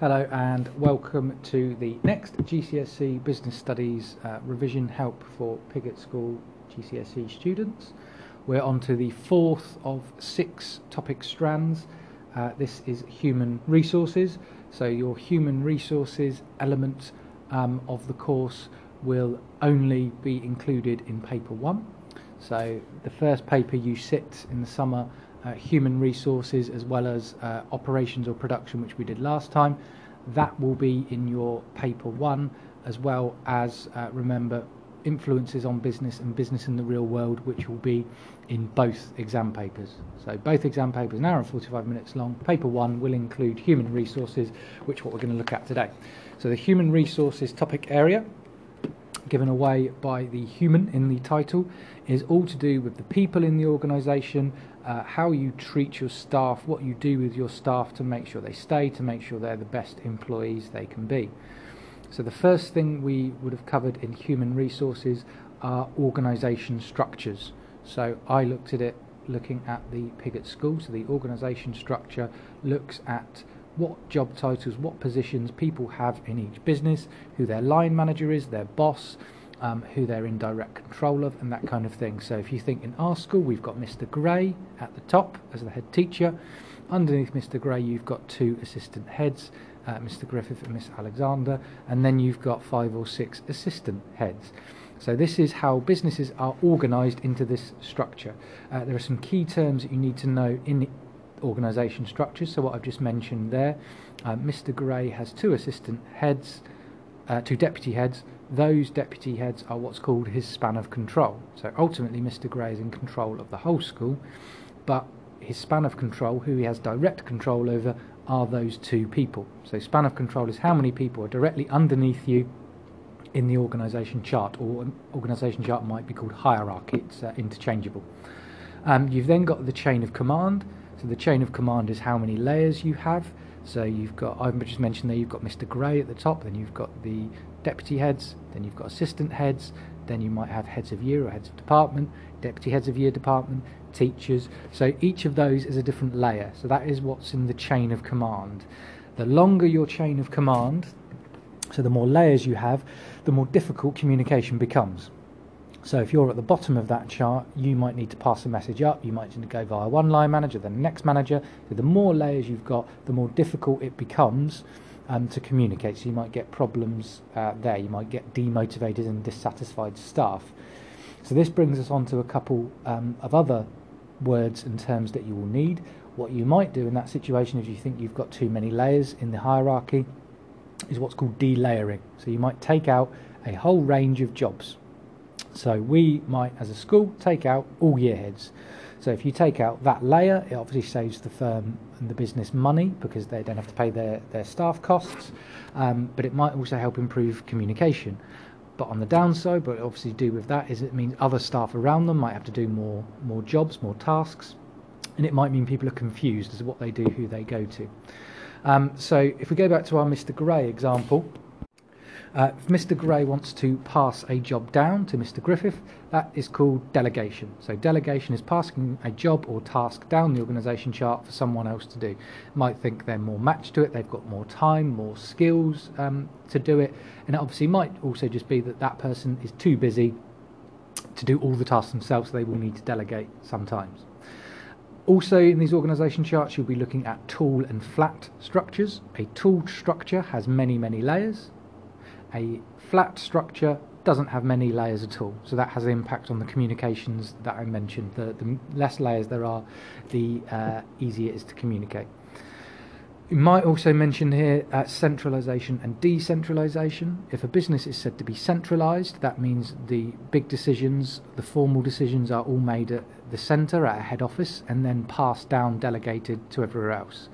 Hello and welcome to the next GCSE Business Studies uh, revision help for Piggott School GCSE students. We're on to the fourth of six topic strands. Uh, this is human resources. So your human resources element um, of the course will only be included in paper one. So the first paper you sit in the summer uh, human resources as well as uh, operations or production, which we did last time. That will be in your paper one, as well as uh, remember influences on business and business in the real world, which will be in both exam papers. So both exam papers, an hour and 45 minutes long. Paper one will include human resources, which what we're going to look at today. So the human resources topic area given away by the human in the title is all to do with the people in the organisation, uh, how you treat your staff, what you do with your staff to make sure they stay, to make sure they're the best employees they can be. So the first thing we would have covered in human resources are organisation structures. So I looked at it looking at the Piggott School. So the organisation structure looks at what job titles, what positions people have in each business, who their line manager is, their boss, um, who they're in direct control of, and that kind of thing. So if you think in our school, we've got Mr. Gray at the top as the head teacher. Underneath Mr. Gray, you've got two assistant heads, uh, Mr. Griffith and Miss Alexander, and then you've got five or six assistant heads. So this is how businesses are organised into this structure. Uh, there are some key terms that you need to know in organisation structures. So what I've just mentioned there, uh, Mr. Gray has two assistant heads, uh, two deputy heads, those deputy heads are what's called his span of control. So ultimately, Mr. Gray is in control of the whole school, but his span of control, who he has direct control over, are those two people. So, span of control is how many people are directly underneath you in the organisation chart, or an organisation chart might be called hierarchy, it's uh, interchangeable. Um, you've then got the chain of command. So, the chain of command is how many layers you have. So you've got, I've just mentioned there, you've got Mr. Gray at the top, then you've got the deputy heads, then you've got assistant heads, then you might have heads of year or heads of department, deputy heads of year department, teachers. So each of those is a different layer. So that is what's in the chain of command. The longer your chain of command, so the more layers you have, the more difficult communication becomes. So if you're at the bottom of that chart, you might need to pass a message up. You might need to go via one line manager, then the next manager. So the more layers you've got, the more difficult it becomes um, to communicate. So you might get problems uh, there. You might get demotivated and dissatisfied staff. So this brings us on to a couple um, of other words and terms that you will need. What you might do in that situation if you think you've got too many layers in the hierarchy is what's called delayering. So you might take out a whole range of jobs. So we might, as a school, take out all year heads. So if you take out that layer, it obviously saves the firm and the business money because they don't have to pay their, their staff costs, um, but it might also help improve communication. But on the downside, what obviously do with that is it means other staff around them might have to do more more jobs, more tasks, and it might mean people are confused as to what they do, who they go to. Um, so if we go back to our Mr. Gray example, uh, if Mr. Gray wants to pass a job down to Mr. Griffith, that is called delegation. So delegation is passing a job or task down the organisation chart for someone else to do. Might think they're more matched to it, they've got more time, more skills um, to do it, and it obviously might also just be that that person is too busy to do all the tasks themselves, so they will need to delegate sometimes. Also, in these organisation charts, you'll be looking at tall and flat structures. A tall structure has many, many layers a flat structure doesn't have many layers at all, so that has an impact on the communications that I mentioned. The, the less layers there are, the uh, easier it is to communicate. You might also mention here uh, centralization and decentralization. If a business is said to be centralized, that means the big decisions, the formal decisions are all made at the center, at a head office, and then passed down, delegated to everywhere else.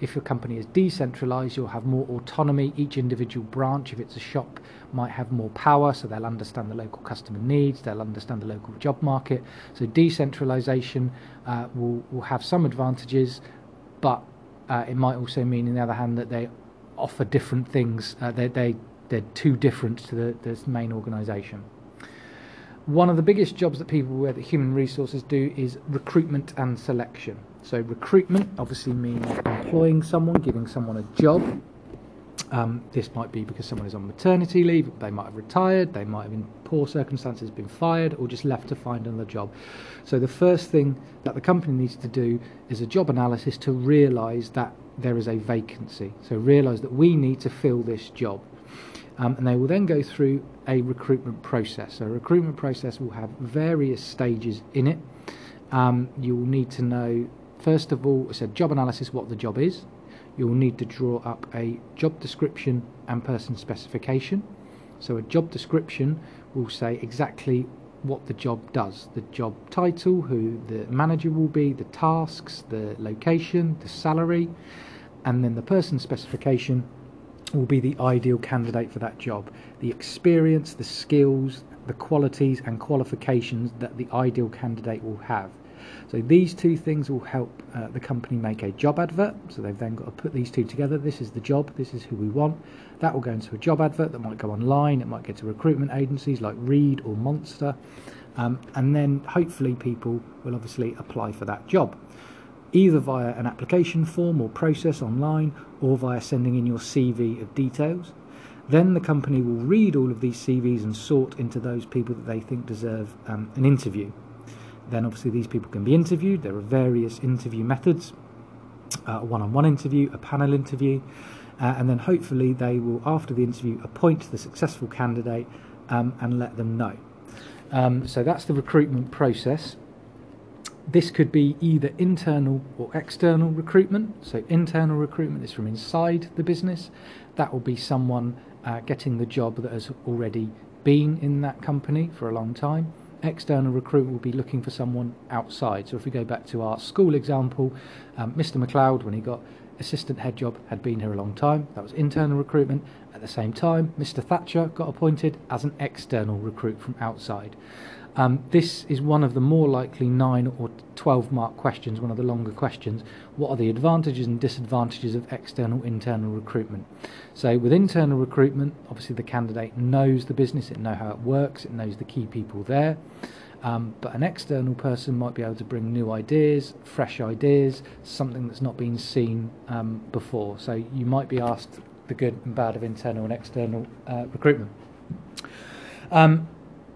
If your company is decentralized, you'll have more autonomy. Each individual branch, if it's a shop, might have more power, so they'll understand the local customer needs, they'll understand the local job market. So decentralization uh, will, will have some advantages, but uh, it might also mean, on the other hand, that they offer different things. Uh, they, they, they're too different to the, main organisation. One of the biggest jobs that people with human resources do is recruitment and selection. So recruitment obviously means employing someone, giving someone a job. Um, this might be because someone is on maternity leave, they might have retired, they might have, in poor circumstances, been fired, or just left to find another job. So, the first thing that the company needs to do is a job analysis to realise that there is a vacancy. So, realise that we need to fill this job. Um, and they will then go through a recruitment process. So, a recruitment process will have various stages in it. Um, you will need to know, first of all, it's a job analysis, what the job is you'll need to draw up a job description and person specification. So, a job description will say exactly what the job does the job title, who the manager will be, the tasks, the location, the salary, and then the person specification will be the ideal candidate for that job. The experience, the skills, the qualities, and qualifications that the ideal candidate will have. So these two things will help uh, the company make a job advert. So they've then got to put these two together. This is the job, this is who we want. That will go into a job advert that might go online, it might get to recruitment agencies like Reed or Monster. Um, and then hopefully people will obviously apply for that job either via an application form or process online or via sending in your CV of details. Then the company will read all of these CVs and sort into those people that they think deserve um, an interview. Then, obviously, these people can be interviewed. There are various interview methods uh, a one on one interview, a panel interview, uh, and then hopefully they will, after the interview, appoint the successful candidate um, and let them know. Um, so that's the recruitment process. This could be either internal or external recruitment. So, internal recruitment is from inside the business. That will be someone uh, getting the job that has already been in that company for a long time external recruit will be looking for someone outside. So if we go back to our school example, um, Mr. McLeod, when he got assistant head job, had been here a long time. That was internal recruitment. At the same time, Mr. Thatcher got appointed as an external recruit from outside. Um, this is one of the more likely 9 or 12 mark questions, one of the longer questions. What are the advantages and disadvantages of external internal recruitment? So, with internal recruitment, obviously the candidate knows the business, it knows how it works, it knows the key people there. Um, but an external person might be able to bring new ideas, fresh ideas, something that's not been seen um, before. So, you might be asked the good and bad of internal and external uh, recruitment. Um,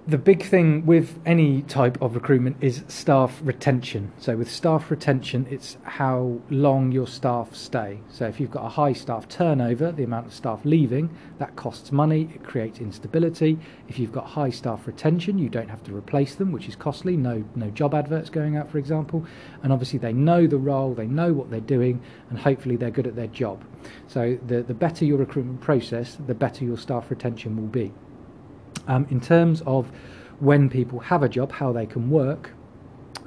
the big thing with any type of recruitment is staff retention. So, with staff retention, it's how long your staff stay. So, if you've got a high staff turnover, the amount of staff leaving, that costs money, it creates instability. If you've got high staff retention, you don't have to replace them, which is costly. No, no job adverts going out, for example. And obviously, they know the role, they know what they're doing, and hopefully, they're good at their job. So, the, the better your recruitment process, the better your staff retention will be. Um, in terms of when people have a job, how they can work,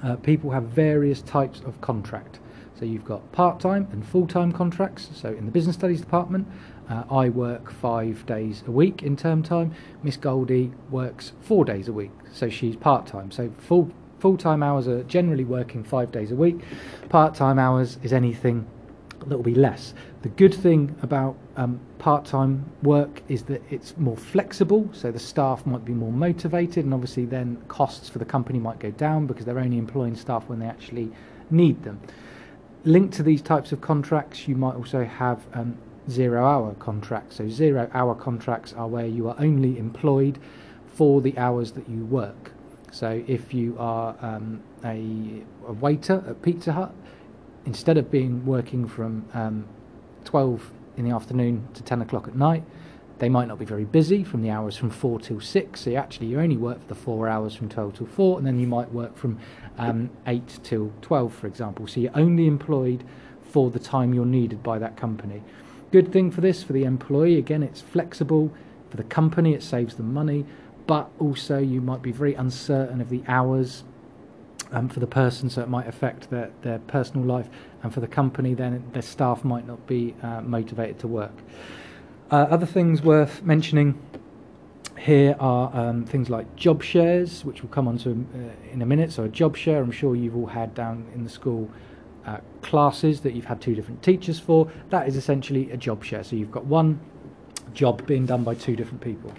uh, people have various types of contract. So you've got part time and full time contracts. So in the business studies department, uh, I work five days a week in term time. Miss Goldie works four days a week, so she's part time. So full full time hours are generally working five days a week. Part time hours is anything that will be less. The good thing about um, part time work is that it's more flexible, so the staff might be more motivated, and obviously, then costs for the company might go down because they're only employing staff when they actually need them. Linked to these types of contracts, you might also have um, zero hour contracts. So, zero hour contracts are where you are only employed for the hours that you work. So, if you are um, a, a waiter at Pizza Hut, instead of being working from um, 12 in the afternoon to 10 o'clock at night, they might not be very busy from the hours from 4 till 6. So you actually you only work for the four hours from 12 till 4, and then you might work from um, 8 till 12, for example. So you're only employed for the time you're needed by that company. Good thing for this, for the employee, again, it's flexible. For the company, it saves them money, but also you might be very uncertain of the hours um, for the person, so it might affect their, their personal life, and for the company, then their staff might not be uh, motivated to work. Uh, other things worth mentioning here are um, things like job shares, which we'll come on to uh, in a minute. So, a job share, I'm sure you've all had down in the school uh, classes that you've had two different teachers for. That is essentially a job share. So, you've got one job being done by two different people.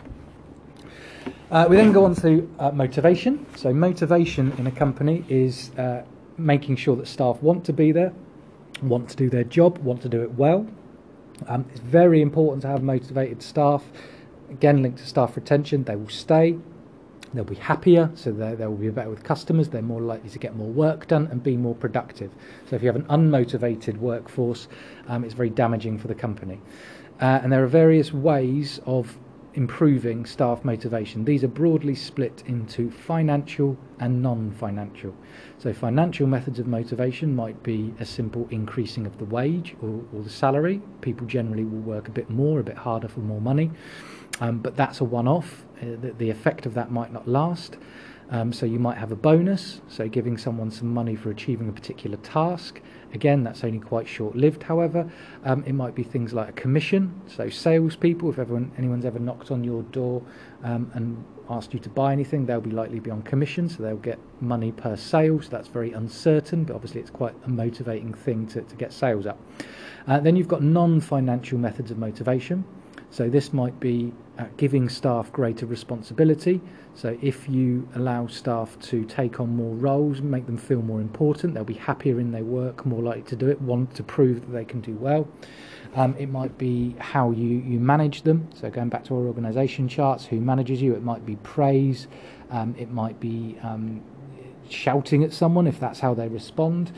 Uh, we then go on to uh, motivation. So, motivation in a company is uh, making sure that staff want to be there, want to do their job, want to do it well. Um, it's very important to have motivated staff. Again, linked to staff retention, they will stay. They'll be happier, so they will be better with customers. They're more likely to get more work done and be more productive. So, if you have an unmotivated workforce, um, it's very damaging for the company. Uh, and there are various ways of improving staff motivation. These are broadly split into financial and non financial. So, financial methods of motivation might be a simple increasing of the wage or, or the salary. People generally will work a bit more, a bit harder for more money, um, but that's a one off. Uh, the, the effect of that might not last. Um, so you might have a bonus, so giving someone some money for achieving a particular task. Again, that's only quite short-lived. However, um, it might be things like a commission. So salespeople, if everyone, anyone's ever knocked on your door um, and asked you to buy anything, they'll be likely be on commission, so they'll get money per sale. So that's very uncertain, but obviously it's quite a motivating thing to, to get sales up. Uh, then you've got non-financial methods of motivation. So this might be uh, giving staff greater responsibility. So if you allow staff to take on more roles, make them feel more important, they'll be happier in their work, more likely to do it, want to prove that they can do well. Um, it might be how you, you manage them. So going back to our organisation charts, who manages you? It might be praise. Um, it might be um, shouting at someone if that's how they respond.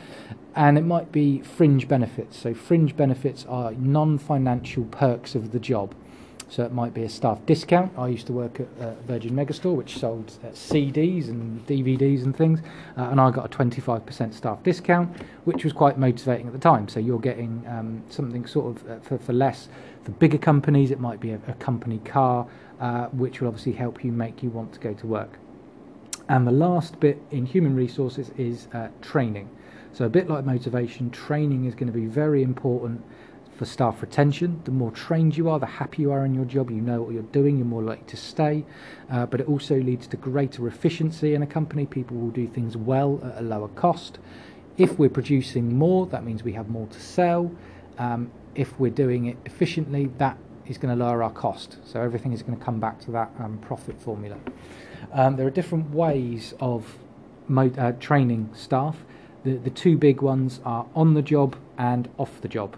And it might be fringe benefits. So fringe benefits are non-financial perks of the job. So it might be a staff discount. I used to work at uh, Virgin Megastore, which sold uh, CDs and DVDs and things, uh, and I got a 25% staff discount, which was quite motivating at the time. So you're getting um, something sort of uh, for, for less. For bigger companies, it might be a, a company car, uh, which will obviously help you make you want to go to work. And the last bit in human resources is uh, training. So a bit like motivation, training is going to be very important for staff retention. The more trained you are, the happier you are in your job, you know what you're doing, you're more likely to stay. Uh, but it also leads to greater efficiency in a company. People will do things well at a lower cost. If we're producing more, that means we have more to sell. Um, if we're doing it efficiently, that is going to lower our cost. So everything is going to come back to that um, profit formula. Um, there are different ways of mo- uh, training staff. The, the two big ones are on the job and off the job.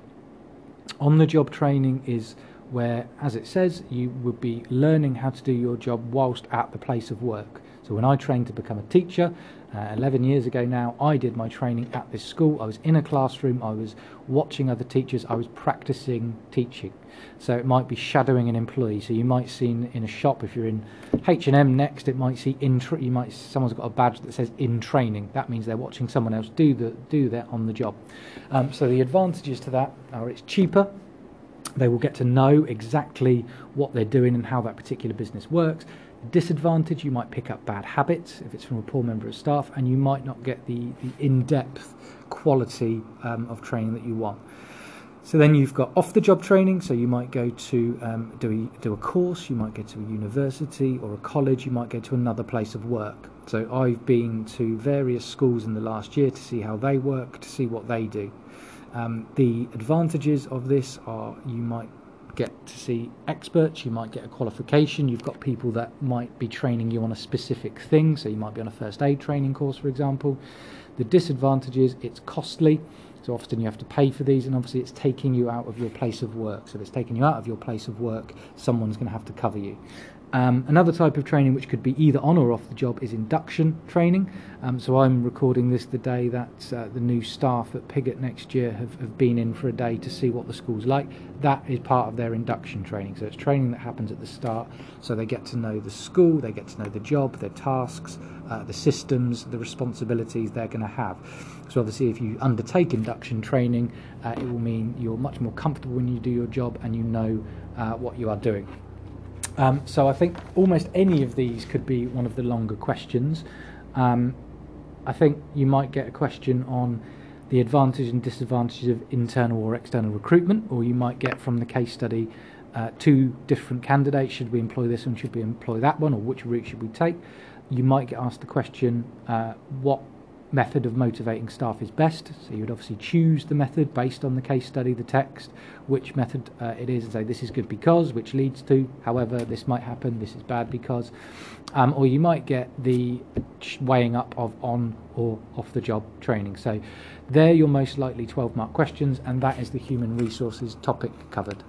On the job training is where, as it says, you would be learning how to do your job whilst at the place of work. So when I trained to become a teacher, uh, 11 years ago now, I did my training at this school. I was in a classroom, I was watching other teachers, I was practicing teaching. So it might be shadowing an employee. So you might see in, in a shop, if you're in H&M next, it might see in you might someone's got a badge that says in training. That means they're watching someone else do the do that on the job. Um, so the advantages to that are it's cheaper they will get to know exactly what they're doing and how that particular business works. Disadvantage, you might pick up bad habits if it's from a poor member of staff, and you might not get the, the in depth quality um, of training that you want. So then you've got off the job training, so you might go to um, do, a, do a course, you might go to a university or a college, you might go to another place of work. So I've been to various schools in the last year to see how they work, to see what they do. Um, the advantages of this are you might get to see experts, you might get a qualification, you've got people that might be training you on a specific thing, so you might be on a first aid training course, for example. The disadvantage is it's costly, so often you have to pay for these, and obviously it's taking you out of your place of work. So if it's taking you out of your place of work, someone's going to have to cover you. Um, another type of training which could be either on or off the job is induction training. Um, so I'm recording this the day that uh, the new staff at Piggott next year have, have been in for a day to see what the school's like. That is part of their induction training. So it's training that happens at the start. So they get to know the school, they get to know the job, their tasks, uh, the systems, the responsibilities they're going to have. So obviously, if you undertake induction training, uh, it will mean you're much more comfortable when you do your job and you know uh, what you are doing. Um, so I think almost any of these could be one of the longer questions. Um, I think you might get a question on the advantages and disadvantages of internal or external recruitment, or you might get from the case study uh, two different candidates. Should we employ this one? Should we employ that one? Or which route should we take? You might get asked the question, uh, what method of motivating staff is best. So you would obviously choose the method based on the case study, the text, which method uh, it is, and say this is good because, which leads to, however, this might happen, this is bad because. Um, or you might get the weighing up of on or off the job training. So they're your most likely 12 mark questions, and that is the human resources topic covered.